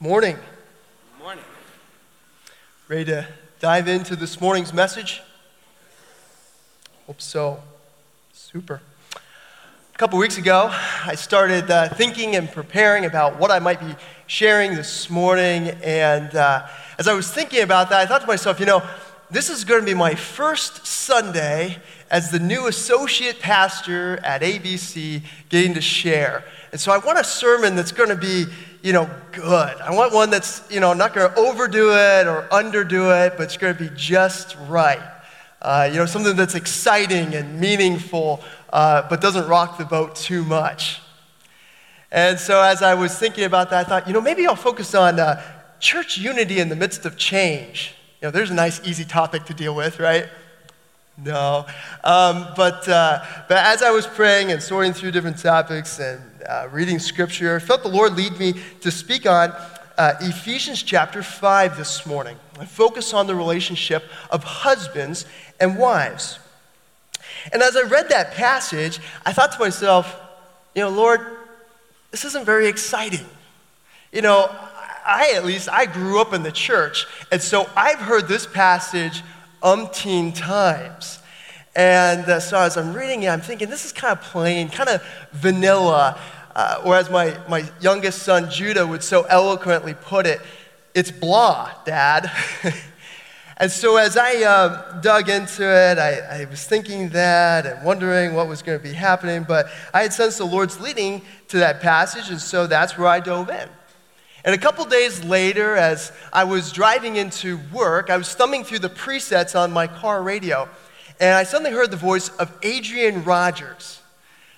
Morning. Good Morning. Ready to dive into this morning's message? Hope so. Super. A couple weeks ago, I started uh, thinking and preparing about what I might be sharing this morning. And uh, as I was thinking about that, I thought to myself, you know, this is going to be my first Sunday as the new associate pastor at ABC getting to share. And so I want a sermon that's going to be, you know, good. I want one that's, you know, not going to overdo it or underdo it, but it's going to be just right. Uh, you know, something that's exciting and meaningful, uh, but doesn't rock the boat too much. And so as I was thinking about that, I thought, you know, maybe I'll focus on uh, church unity in the midst of change. You know, there's a nice, easy topic to deal with, right? No. Um, but, uh, but as I was praying and sorting through different topics and uh, reading scripture, I felt the Lord lead me to speak on uh, Ephesians chapter 5 this morning. I focus on the relationship of husbands and wives. And as I read that passage, I thought to myself, you know, Lord, this isn't very exciting. You know, I at least, I grew up in the church, and so I've heard this passage umpteen times. And uh, so as I'm reading it, I'm thinking this is kind of plain, kind of vanilla. Uh, or as my, my youngest son Judah would so eloquently put it, it's blah, Dad. and so as I uh, dug into it, I, I was thinking that and wondering what was going to be happening, but I had sensed the Lord's leading to that passage, and so that's where I dove in. And a couple days later, as I was driving into work, I was thumbing through the presets on my car radio, and I suddenly heard the voice of Adrian Rogers.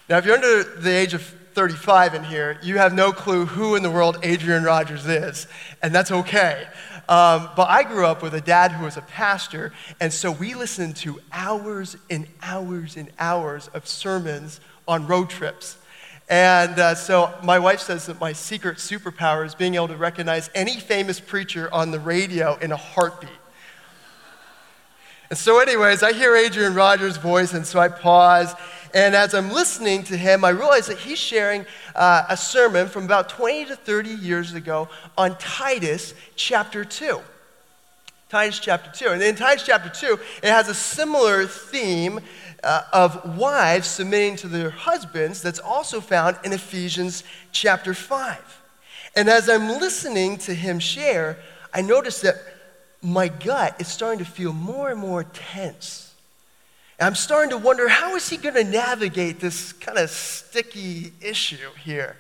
Now, if you're under the age of 35 in here, you have no clue who in the world Adrian Rogers is, and that's okay. Um, but I grew up with a dad who was a pastor, and so we listened to hours and hours and hours of sermons on road trips. And uh, so my wife says that my secret superpower is being able to recognize any famous preacher on the radio in a heartbeat. And so, anyways, I hear Adrian Rogers' voice, and so I pause. And as I'm listening to him, I realize that he's sharing uh, a sermon from about 20 to 30 years ago on Titus chapter 2. Titus chapter 2. And in Titus chapter 2, it has a similar theme uh, of wives submitting to their husbands that's also found in Ephesians chapter 5. And as I'm listening to him share, I notice that my gut is starting to feel more and more tense. And I'm starting to wonder how is he going to navigate this kind of sticky issue here?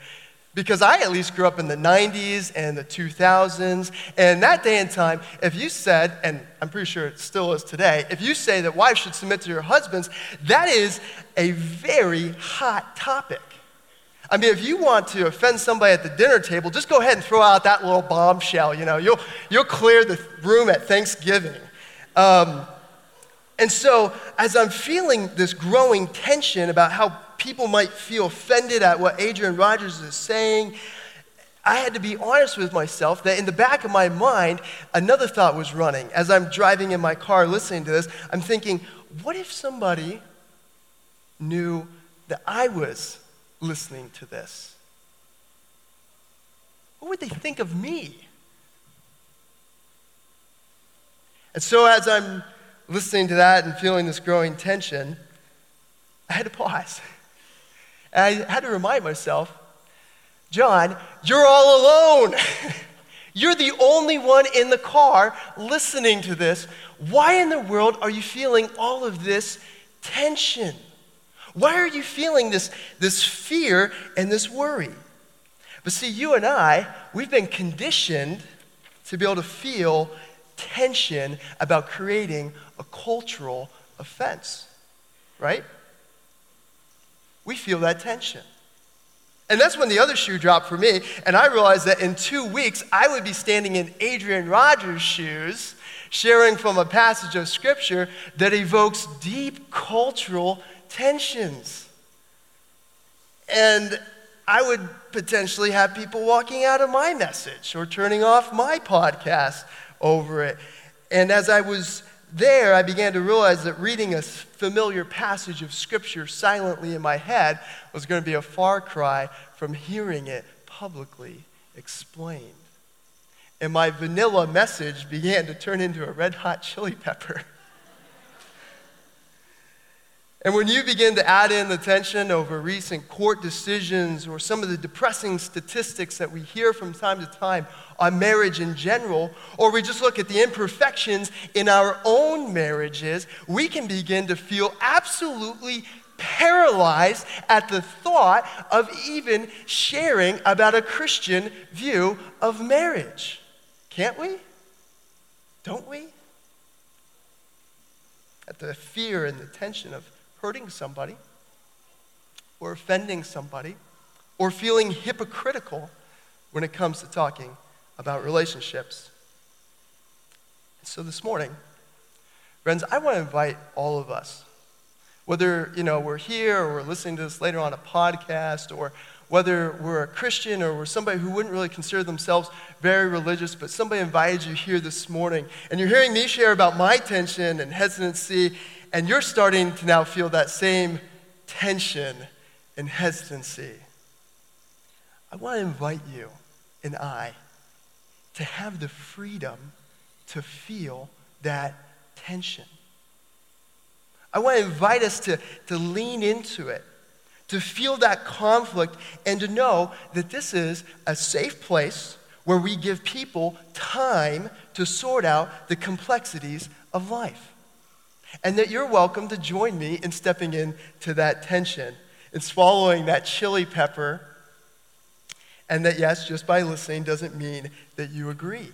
Because I at least grew up in the 90s and the 2000s. And that day and time, if you said, and I'm pretty sure it still is today, if you say that wives should submit to your husbands, that is a very hot topic. I mean, if you want to offend somebody at the dinner table, just go ahead and throw out that little bombshell. You know, you'll, you'll clear the room at Thanksgiving. Um, and so, as I'm feeling this growing tension about how people might feel offended at what Adrian Rogers is saying, I had to be honest with myself that in the back of my mind, another thought was running. As I'm driving in my car listening to this, I'm thinking, what if somebody knew that I was listening to this? What would they think of me? And so, as I'm listening to that and feeling this growing tension, I had to pause. And I had to remind myself, John, you're all alone. you're the only one in the car listening to this. Why in the world are you feeling all of this tension? Why are you feeling this, this fear and this worry? But see, you and I, we've been conditioned to be able to feel tension about creating a cultural offense, right? we feel that tension. And that's when the other shoe dropped for me, and I realized that in two weeks I would be standing in Adrian Rogers' shoes, sharing from a passage of scripture that evokes deep cultural tensions. And I would potentially have people walking out of my message or turning off my podcast over it. And as I was there, I began to realize that reading a familiar passage of Scripture silently in my head was going to be a far cry from hearing it publicly explained. and my vanilla message began to turn into a red hot chili pepper. And when you begin to add in the tension over recent court decisions or some of the depressing statistics that we hear from time to time on marriage in general, or we just look at the imperfections in our own marriages, we can begin to feel absolutely paralyzed at the thought of even sharing about a Christian view of marriage. Can't we? Don't we? At the fear and the tension of hurting somebody or offending somebody or feeling hypocritical when it comes to talking about relationships. So this morning, friends, I want to invite all of us, whether you know we're here or we're listening to this later on a podcast, or whether we're a Christian or we're somebody who wouldn't really consider themselves very religious, but somebody invited you here this morning, and you're hearing me share about my tension and hesitancy and you're starting to now feel that same tension and hesitancy. I want to invite you and I to have the freedom to feel that tension. I want to invite us to, to lean into it, to feel that conflict, and to know that this is a safe place where we give people time to sort out the complexities of life and that you're welcome to join me in stepping into that tension, in swallowing that chili pepper, and that, yes, just by listening doesn't mean that you agree.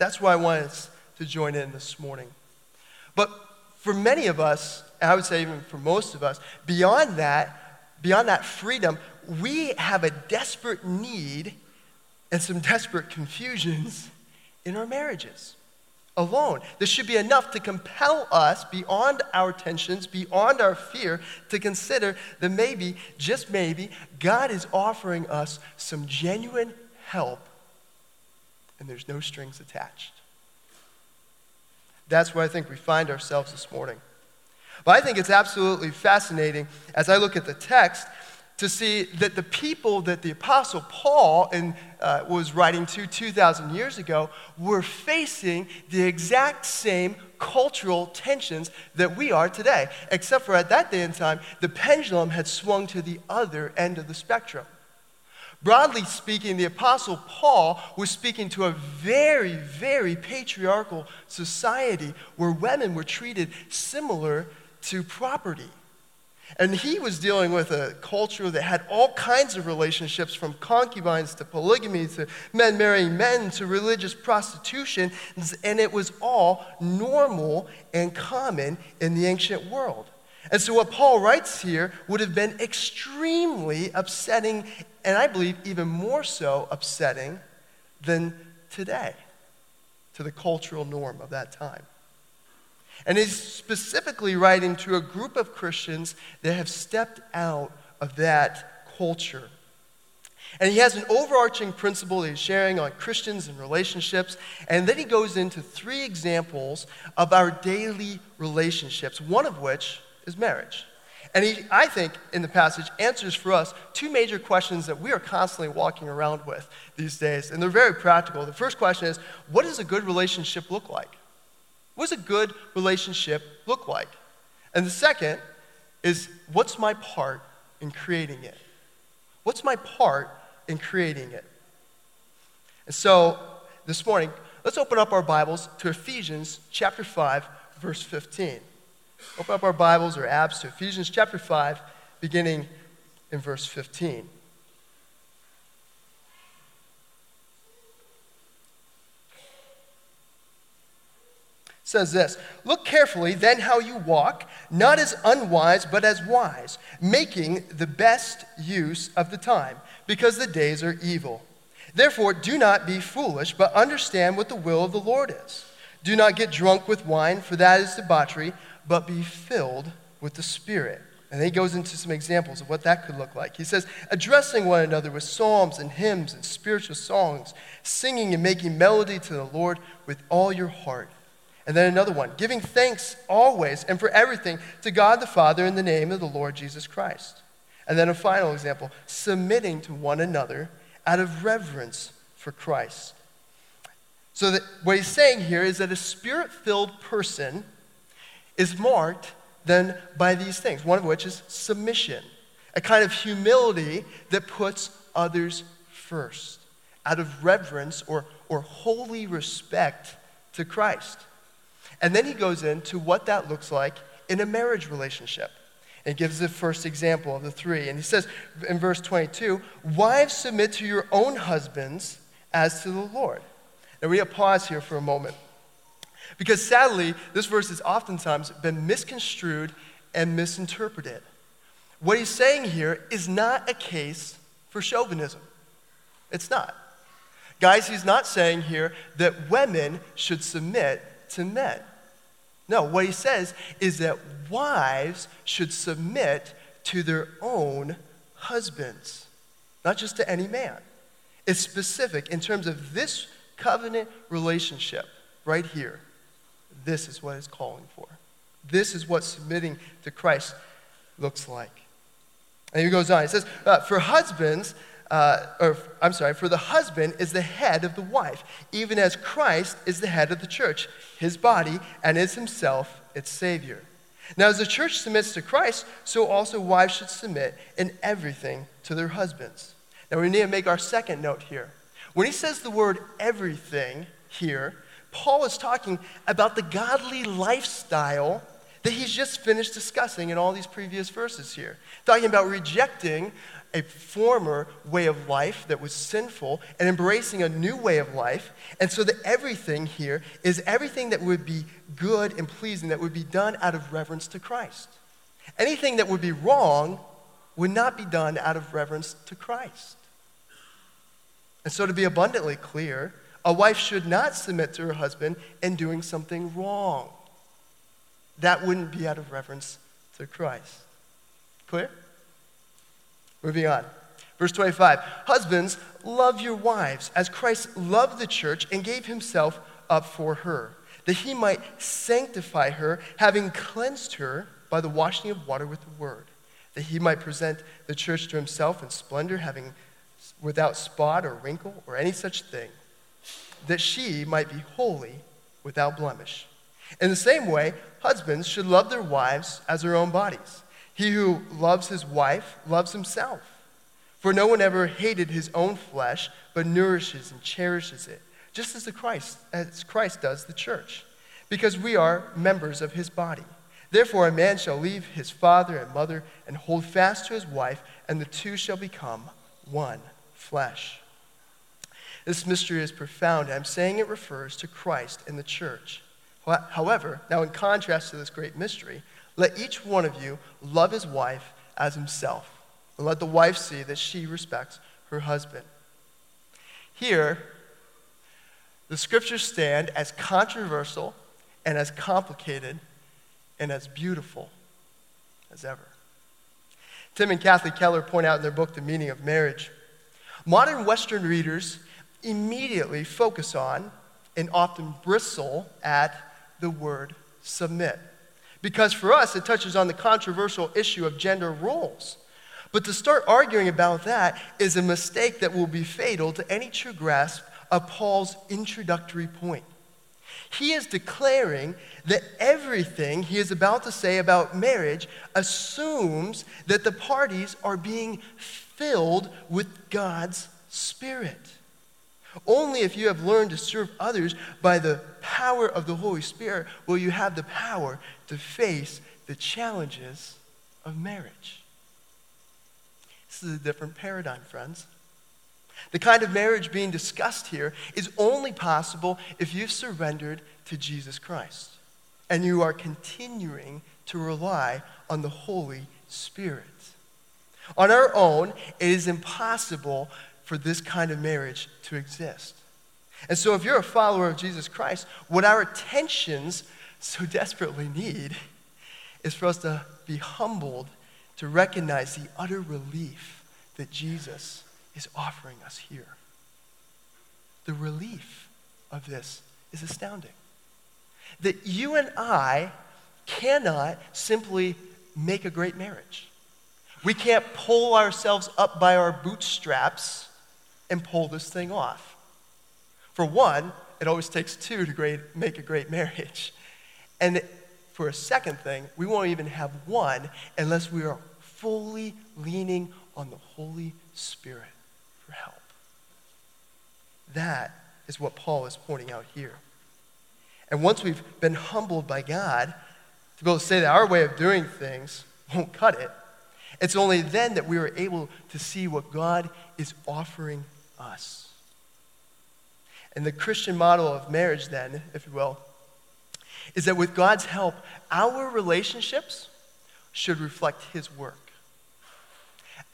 That's why I want us to join in this morning. But for many of us, I would say even for most of us, beyond that, beyond that freedom, we have a desperate need and some desperate confusions in our marriages alone. This should be enough to compel us beyond our tensions, beyond our fear, to consider that maybe, just maybe, God is offering us some genuine help and there's no strings attached. That's where I think we find ourselves this morning. But I think it's absolutely fascinating as I look at the text to see that the people that the Apostle Paul in, uh, was writing to 2,000 years ago were facing the exact same cultural tensions that we are today, except for at that day and time, the pendulum had swung to the other end of the spectrum. Broadly speaking, the Apostle Paul was speaking to a very, very patriarchal society where women were treated similar to property. And he was dealing with a culture that had all kinds of relationships from concubines to polygamy to men marrying men to religious prostitution. And it was all normal and common in the ancient world. And so, what Paul writes here would have been extremely upsetting, and I believe even more so upsetting than today to the cultural norm of that time. And he's specifically writing to a group of Christians that have stepped out of that culture. And he has an overarching principle that he's sharing on Christians and relationships. And then he goes into three examples of our daily relationships, one of which is marriage. And he, I think, in the passage, answers for us two major questions that we are constantly walking around with these days. And they're very practical. The first question is what does a good relationship look like? What does a good relationship look like? And the second is what's my part in creating it? What's my part in creating it? And so this morning, let's open up our Bibles to Ephesians chapter 5, verse 15. Open up our Bibles or apps to Ephesians chapter 5, beginning in verse 15. Says this Look carefully then how you walk, not as unwise, but as wise, making the best use of the time, because the days are evil. Therefore, do not be foolish, but understand what the will of the Lord is. Do not get drunk with wine, for that is debauchery, but be filled with the Spirit. And then he goes into some examples of what that could look like. He says, addressing one another with psalms and hymns and spiritual songs, singing and making melody to the Lord with all your heart and then another one, giving thanks always and for everything to God the Father in the name of the Lord Jesus Christ. And then a final example, submitting to one another out of reverence for Christ. So, that what he's saying here is that a spirit filled person is marked then by these things, one of which is submission, a kind of humility that puts others first out of reverence or, or holy respect to Christ. And then he goes into what that looks like in a marriage relationship and gives the first example of the three. And he says in verse 22 Wives, submit to your own husbands as to the Lord. Now, we have pause here for a moment. Because sadly, this verse has oftentimes been misconstrued and misinterpreted. What he's saying here is not a case for chauvinism. It's not. Guys, he's not saying here that women should submit to men. No, what he says is that wives should submit to their own husbands, not just to any man. It's specific in terms of this covenant relationship right here. This is what it's calling for. This is what submitting to Christ looks like. And he goes on. He says, uh, For husbands, uh, or I'm sorry, for the husband is the head of the wife, even as Christ is the head of the church, his body, and is himself its Savior. Now, as the church submits to Christ, so also wives should submit in everything to their husbands. Now, we need to make our second note here. When he says the word everything here, Paul is talking about the godly lifestyle that he's just finished discussing in all these previous verses here. Talking about rejecting a former way of life that was sinful and embracing a new way of life. And so that everything here is everything that would be good and pleasing, that would be done out of reverence to Christ. Anything that would be wrong would not be done out of reverence to Christ. And so, to be abundantly clear, a wife should not submit to her husband in doing something wrong. That wouldn't be out of reverence to Christ. Clear? Moving on. Verse 25 Husbands, love your wives as Christ loved the church and gave himself up for her, that he might sanctify her, having cleansed her by the washing of water with the word, that he might present the church to himself in splendor, having without spot or wrinkle or any such thing, that she might be holy without blemish. In the same way, husbands should love their wives as their own bodies. He who loves his wife loves himself. For no one ever hated his own flesh, but nourishes and cherishes it, just as, the Christ, as Christ does the church, because we are members of his body. Therefore, a man shall leave his father and mother and hold fast to his wife, and the two shall become one flesh. This mystery is profound. I'm saying it refers to Christ and the church. However, now in contrast to this great mystery, let each one of you love his wife as himself, and let the wife see that she respects her husband. Here, the scriptures stand as controversial and as complicated and as beautiful as ever. Tim and Kathy Keller point out in their book, The Meaning of Marriage, modern Western readers immediately focus on and often bristle at the word submit. Because for us, it touches on the controversial issue of gender roles. But to start arguing about that is a mistake that will be fatal to any true grasp of Paul's introductory point. He is declaring that everything he is about to say about marriage assumes that the parties are being filled with God's Spirit. Only if you have learned to serve others by the power of the Holy Spirit will you have the power to face the challenges of marriage. This is a different paradigm, friends. The kind of marriage being discussed here is only possible if you've surrendered to Jesus Christ and you are continuing to rely on the Holy Spirit. On our own, it is impossible for this kind of marriage to exist. And so, if you're a follower of Jesus Christ, what our attentions so desperately need is for us to be humbled to recognize the utter relief that Jesus is offering us here. The relief of this is astounding. That you and I cannot simply make a great marriage. We can't pull ourselves up by our bootstraps and pull this thing off. For one, it always takes two to great, make a great marriage. And for a second thing, we won't even have one unless we are fully leaning on the Holy Spirit for help. That is what Paul is pointing out here. And once we've been humbled by God, to be able to say that our way of doing things won't cut it, it's only then that we are able to see what God is offering us. And the Christian model of marriage, then, if you will, is that with God's help, our relationships should reflect His work.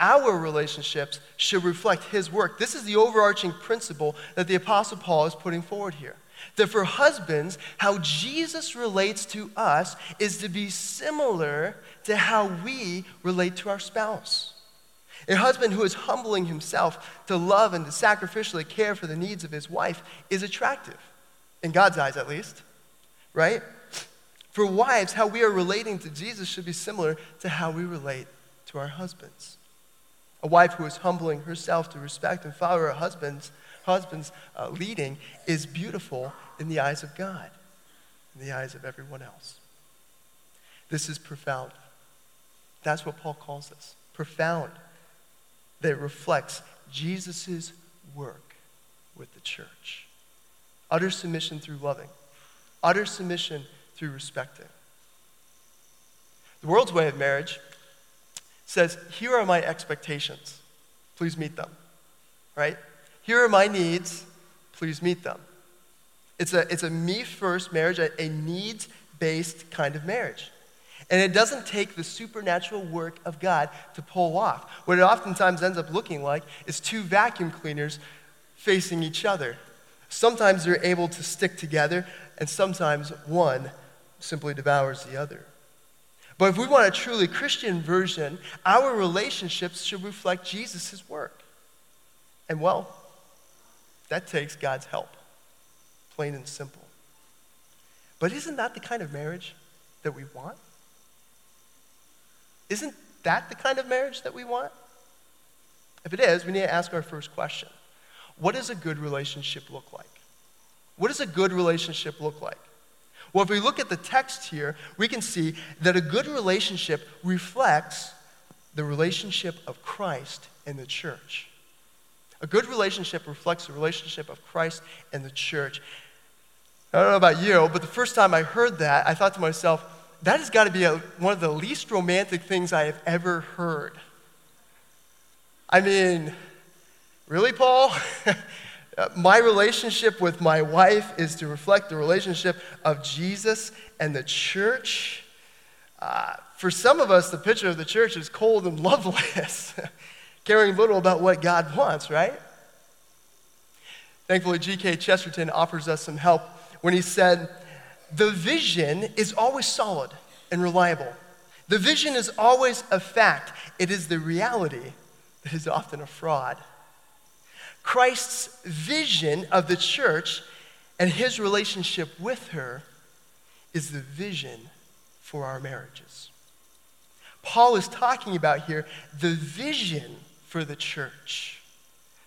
Our relationships should reflect His work. This is the overarching principle that the Apostle Paul is putting forward here. That for husbands, how Jesus relates to us is to be similar to how we relate to our spouse. A husband who is humbling himself to love and to sacrificially care for the needs of his wife is attractive, in God's eyes at least, right? For wives, how we are relating to Jesus should be similar to how we relate to our husbands. A wife who is humbling herself to respect and follow her husband's, husband's uh, leading is beautiful in the eyes of God, in the eyes of everyone else. This is profound. That's what Paul calls this profound. That reflects Jesus' work with the church. Utter submission through loving, utter submission through respecting. The world's way of marriage says, Here are my expectations. Please meet them. Right? Here are my needs. Please meet them. It's a, it's a me first marriage, a, a needs based kind of marriage. And it doesn't take the supernatural work of God to pull off. What it oftentimes ends up looking like is two vacuum cleaners facing each other. Sometimes they're able to stick together, and sometimes one simply devours the other. But if we want a truly Christian version, our relationships should reflect Jesus' work. And well, that takes God's help, plain and simple. But isn't that the kind of marriage that we want? Isn't that the kind of marriage that we want? If it is, we need to ask our first question What does a good relationship look like? What does a good relationship look like? Well, if we look at the text here, we can see that a good relationship reflects the relationship of Christ and the church. A good relationship reflects the relationship of Christ and the church. I don't know about you, but the first time I heard that, I thought to myself, that has got to be a, one of the least romantic things I have ever heard. I mean, really, Paul? my relationship with my wife is to reflect the relationship of Jesus and the church. Uh, for some of us, the picture of the church is cold and loveless, caring little about what God wants, right? Thankfully, G.K. Chesterton offers us some help when he said, The vision is always solid and reliable. The vision is always a fact, it is the reality that is often a fraud. Christ's vision of the church and his relationship with her is the vision for our marriages. Paul is talking about here the vision for the church.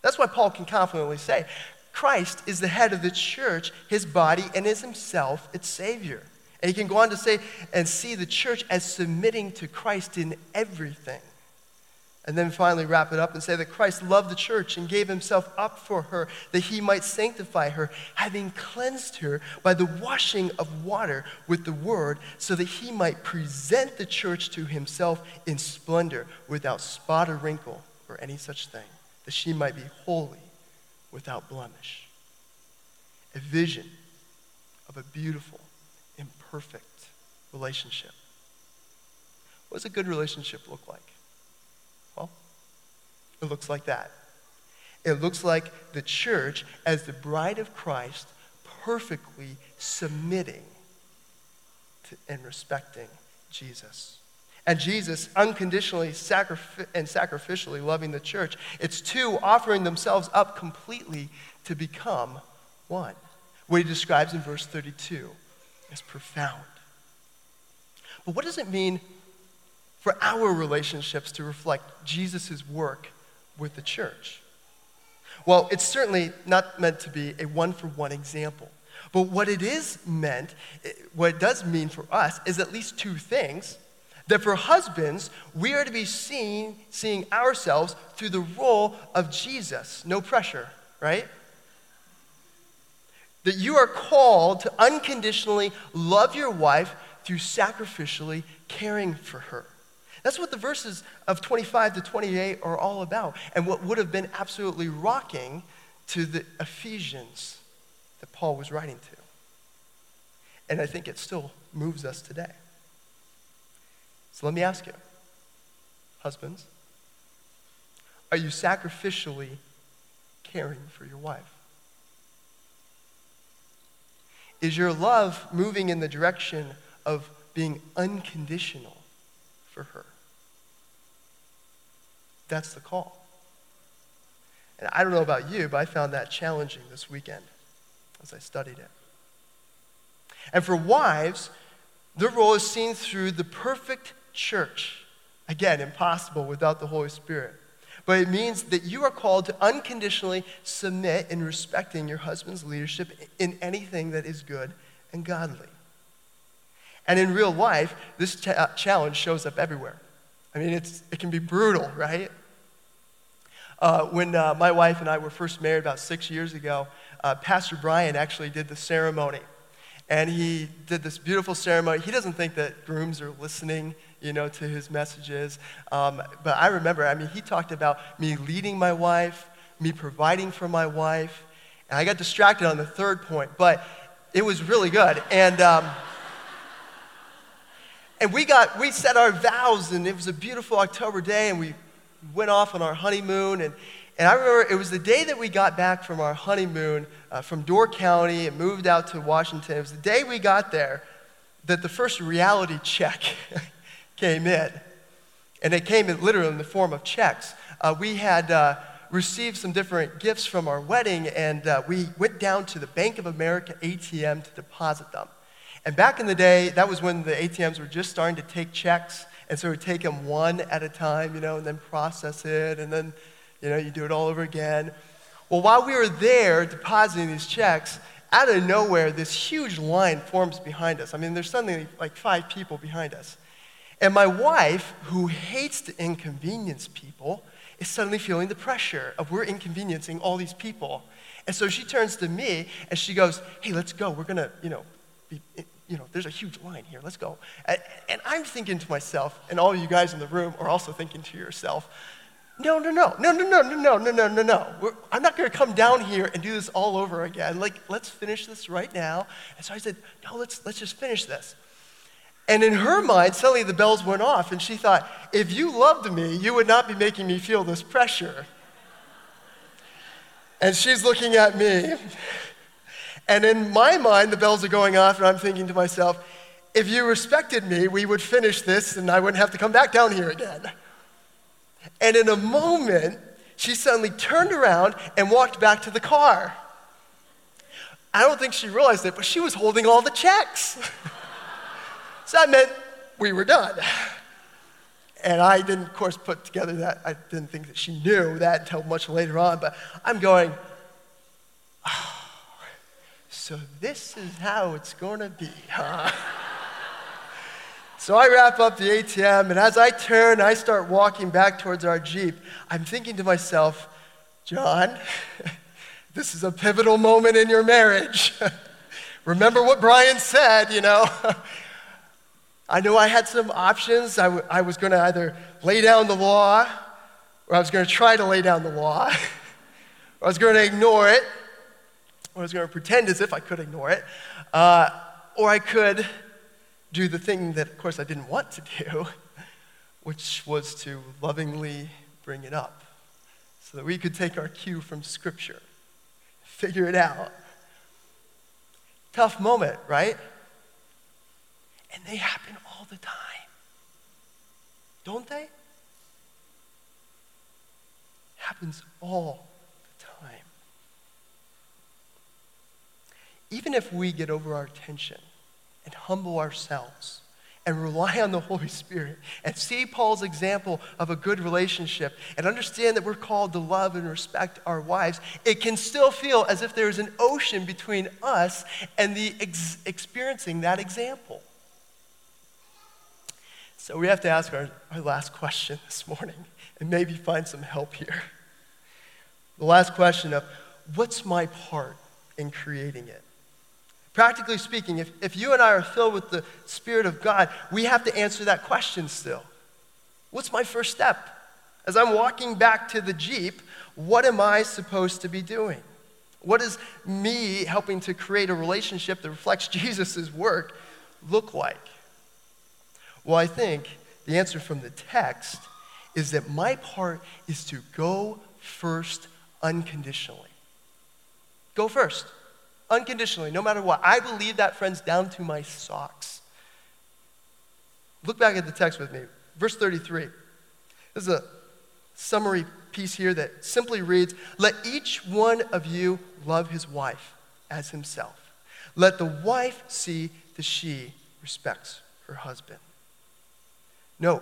That's why Paul can confidently say Christ is the head of the church, his body, and is himself its Savior. And he can go on to say and see the church as submitting to Christ in everything. And then finally wrap it up and say that Christ loved the church and gave himself up for her that he might sanctify her, having cleansed her by the washing of water with the word, so that he might present the church to himself in splendor, without spot or wrinkle or any such thing, that she might be holy without blemish. A vision of a beautiful, imperfect relationship. What does a good relationship look like? Well, it looks like that. It looks like the church as the bride of Christ perfectly submitting to, and respecting Jesus. And Jesus unconditionally and sacrificially loving the church. It's two offering themselves up completely to become one. What he describes in verse 32 is profound. But what does it mean for our relationships to reflect Jesus' work with the church. Well, it's certainly not meant to be a one for one example. But what it is meant, eh, what it does mean for us, is at least two things. That for husbands, we are to be seen, seeing ourselves through the role of Jesus. No pressure, right? That you are called to unconditionally love your wife through sacrificially caring for her. That's what the verses of 25 to 28 are all about, and what would have been absolutely rocking to the Ephesians that Paul was writing to. And I think it still moves us today. So let me ask you, husbands, are you sacrificially caring for your wife? Is your love moving in the direction of being unconditional for her? That's the call. And I don't know about you, but I found that challenging this weekend as I studied it. And for wives, their role is seen through the perfect church. Again, impossible without the Holy Spirit. But it means that you are called to unconditionally submit in respecting your husband's leadership in anything that is good and godly. And in real life, this cha- challenge shows up everywhere. I mean, it's, it can be brutal, right? Uh, when uh, my wife and I were first married about six years ago, uh, Pastor Brian actually did the ceremony. And he did this beautiful ceremony. He doesn't think that grooms are listening, you know, to his messages. Um, but I remember, I mean, he talked about me leading my wife, me providing for my wife. And I got distracted on the third point, but it was really good. And, um, and we got, we set our vows, and it was a beautiful October day, and we went off on our honeymoon. And, and I remember it was the day that we got back from our honeymoon uh, from Door County and moved out to Washington. It was the day we got there that the first reality check came in. And it came in literally in the form of checks. Uh, we had uh, received some different gifts from our wedding, and uh, we went down to the Bank of America ATM to deposit them. And back in the day, that was when the ATMs were just starting to take checks. And so we'd take them one at a time, you know, and then process it, and then, you know, you do it all over again. Well, while we were there depositing these checks, out of nowhere, this huge line forms behind us. I mean, there's suddenly like five people behind us. And my wife, who hates to inconvenience people, is suddenly feeling the pressure of we're inconveniencing all these people. And so she turns to me and she goes, Hey, let's go. We're going to, you know, be, you know, there's a huge line here. Let's go. And, and I'm thinking to myself, and all you guys in the room are also thinking to yourself, no, no, no, no, no, no, no, no, no, no, no, I'm not going to come down here and do this all over again. Like, let's finish this right now. And so I said, no, let's, let's just finish this. And in her mind, suddenly the bells went off, and she thought, if you loved me, you would not be making me feel this pressure. And she's looking at me. And in my mind, the bells are going off, and I'm thinking to myself, if you respected me, we would finish this, and I wouldn't have to come back down here again. And in a moment, she suddenly turned around and walked back to the car. I don't think she realized it, but she was holding all the checks. so that meant we were done. And I didn't, of course, put together that. I didn't think that she knew that until much later on, but I'm going, oh, so this is how it's going to be, huh? So I wrap up the ATM, and as I turn, I start walking back towards our Jeep. I'm thinking to myself, John, this is a pivotal moment in your marriage. Remember what Brian said, you know? I knew I had some options. I, w- I was going to either lay down the law, or I was going to try to lay down the law, or I was going to ignore it, I was going to pretend as if I could ignore it, uh, or I could do the thing that, of course, I didn't want to do, which was to lovingly bring it up so that we could take our cue from Scripture, figure it out. Tough moment, right? And they happen all the time. Don't they? Happens all the time. Even if we get over our tension and humble ourselves and rely on the Holy Spirit and see Paul's example of a good relationship and understand that we're called to love and respect our wives, it can still feel as if there's an ocean between us and the ex- experiencing that example. So we have to ask our, our last question this morning and maybe find some help here. The last question of what's my part in creating it? Practically speaking, if, if you and I are filled with the Spirit of God, we have to answer that question still. What's my first step? As I'm walking back to the Jeep, what am I supposed to be doing? What does me helping to create a relationship that reflects Jesus' work look like? Well, I think the answer from the text is that my part is to go first unconditionally. Go first, unconditionally, no matter what. I believe that, friends, down to my socks. Look back at the text with me. Verse 33. This is a summary piece here that simply reads Let each one of you love his wife as himself. Let the wife see that she respects her husband. No,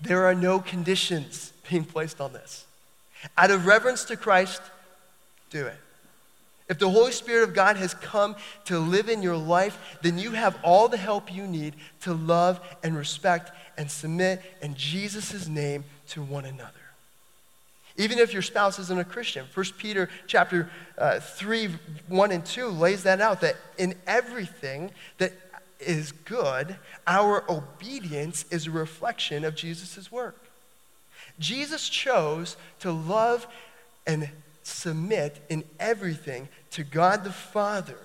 there are no conditions being placed on this. Out of reverence to Christ, do it. If the Holy Spirit of God has come to live in your life, then you have all the help you need to love and respect and submit in Jesus' name to one another. Even if your spouse isn't a Christian, 1 Peter chapter uh, 3, 1 and 2 lays that out, that in everything that is good, our obedience is a reflection of Jesus' work. Jesus chose to love and submit in everything to God the Father.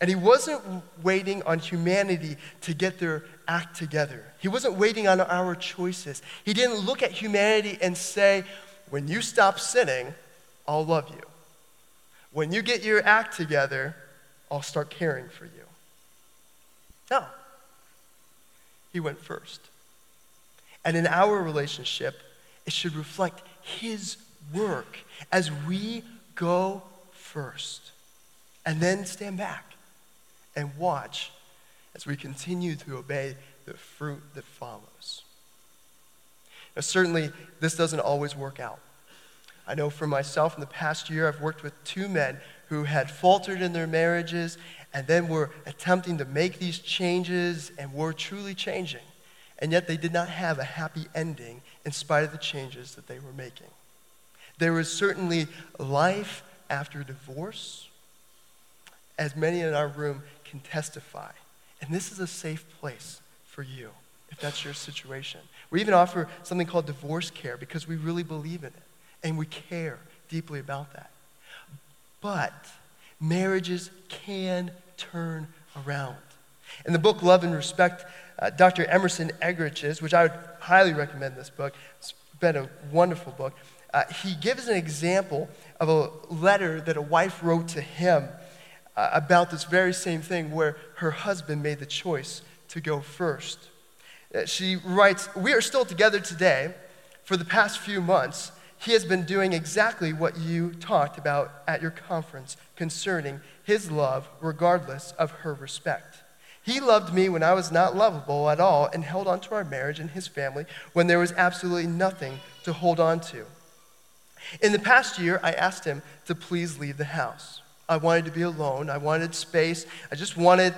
And he wasn't waiting on humanity to get their act together. He wasn't waiting on our choices. He didn't look at humanity and say, when you stop sinning, I'll love you. When you get your act together, I'll start caring for you. No. He went first. And in our relationship, it should reflect His work as we go first. And then stand back and watch as we continue to obey the fruit that follows. Now, certainly, this doesn't always work out. I know for myself in the past year, I've worked with two men who had faltered in their marriages and then were attempting to make these changes and were truly changing. And yet they did not have a happy ending in spite of the changes that they were making. There was certainly life after divorce, as many in our room can testify. And this is a safe place for you if that's your situation. We even offer something called divorce care because we really believe in it and we care deeply about that. But marriages can turn around. In the book Love and Respect, uh, Dr. Emerson Eggerichs, which I would highly recommend this book, it's been a wonderful book, uh, he gives an example of a letter that a wife wrote to him uh, about this very same thing where her husband made the choice to go first. Uh, she writes, We are still together today. For the past few months, he has been doing exactly what you talked about at your conference concerning his love, regardless of her respect. He loved me when I was not lovable at all and held on to our marriage and his family when there was absolutely nothing to hold on to. In the past year, I asked him to please leave the house. I wanted to be alone. I wanted space. I just wanted,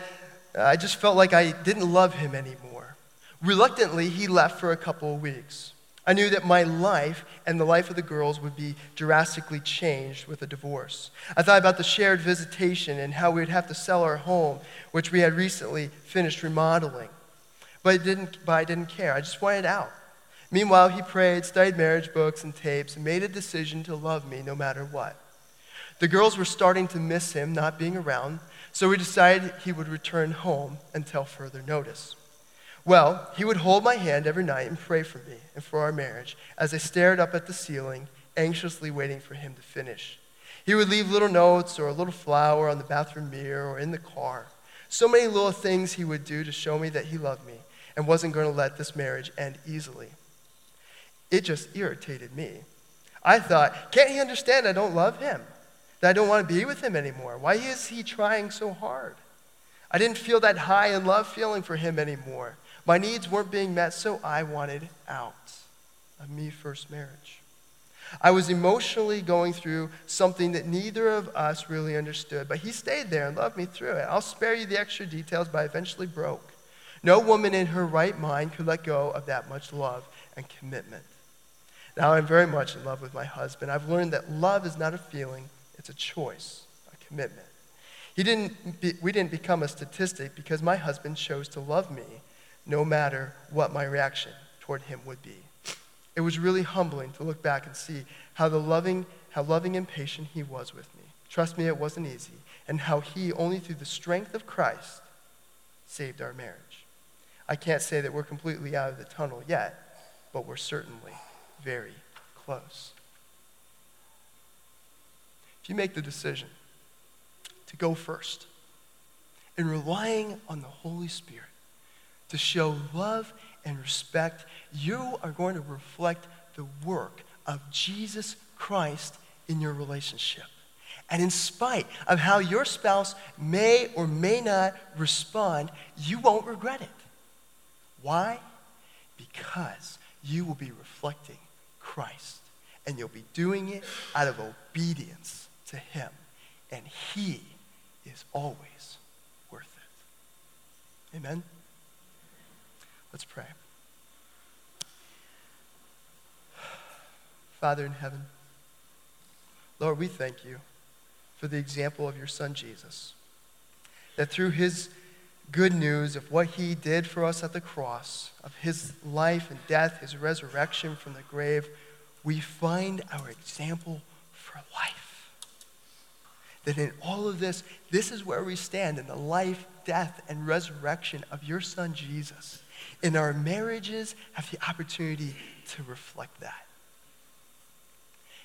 I just felt like I didn't love him anymore. Reluctantly, he left for a couple of weeks. I knew that my life and the life of the girls would be drastically changed with a divorce. I thought about the shared visitation and how we'd have to sell our home, which we had recently finished remodeling. But I didn't, but I didn't care. I just wanted out. Meanwhile, he prayed, studied marriage books and tapes, and made a decision to love me no matter what. The girls were starting to miss him not being around, so we decided he would return home until further notice. Well, he would hold my hand every night and pray for me and for our marriage as I stared up at the ceiling, anxiously waiting for him to finish. He would leave little notes or a little flower on the bathroom mirror or in the car. So many little things he would do to show me that he loved me and wasn't going to let this marriage end easily. It just irritated me. I thought, can't he understand I don't love him? That I don't want to be with him anymore? Why is he trying so hard? I didn't feel that high and love feeling for him anymore. My needs weren't being met, so I wanted out of me first marriage. I was emotionally going through something that neither of us really understood, but he stayed there and loved me through it. I'll spare you the extra details, but I eventually broke. No woman in her right mind could let go of that much love and commitment. Now I'm very much in love with my husband. I've learned that love is not a feeling, it's a choice, a commitment. He didn't be, we didn't become a statistic because my husband chose to love me no matter what my reaction toward him would be. It was really humbling to look back and see how the loving, how loving and patient he was with me. Trust me, it wasn't easy, and how he, only through the strength of Christ, saved our marriage. I can't say that we're completely out of the tunnel yet, but we're certainly very close. If you make the decision to go first and relying on the Holy Spirit to show love and respect, you are going to reflect the work of Jesus Christ in your relationship. And in spite of how your spouse may or may not respond, you won't regret it. Why? Because you will be reflecting Christ. And you'll be doing it out of obedience to Him. And He is always worth it. Amen? Let's pray. Father in heaven, Lord, we thank you for the example of your Son Jesus. That through his good news of what he did for us at the cross, of his life and death, his resurrection from the grave, we find our example for life. That in all of this, this is where we stand in the life, death, and resurrection of your son Jesus. In our marriages, have the opportunity to reflect that.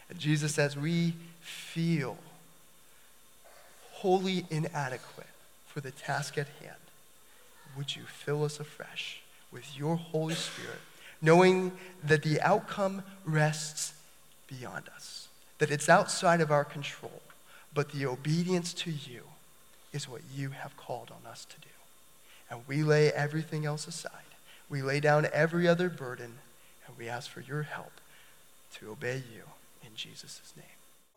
And Jesus, says, we feel wholly inadequate for the task at hand, would you fill us afresh with your Holy Spirit, knowing that the outcome rests beyond us, that it's outside of our control, but the obedience to you is what you have called on us to do. And we lay everything else aside. We lay down every other burden, and we ask for your help to obey you in Jesus' name.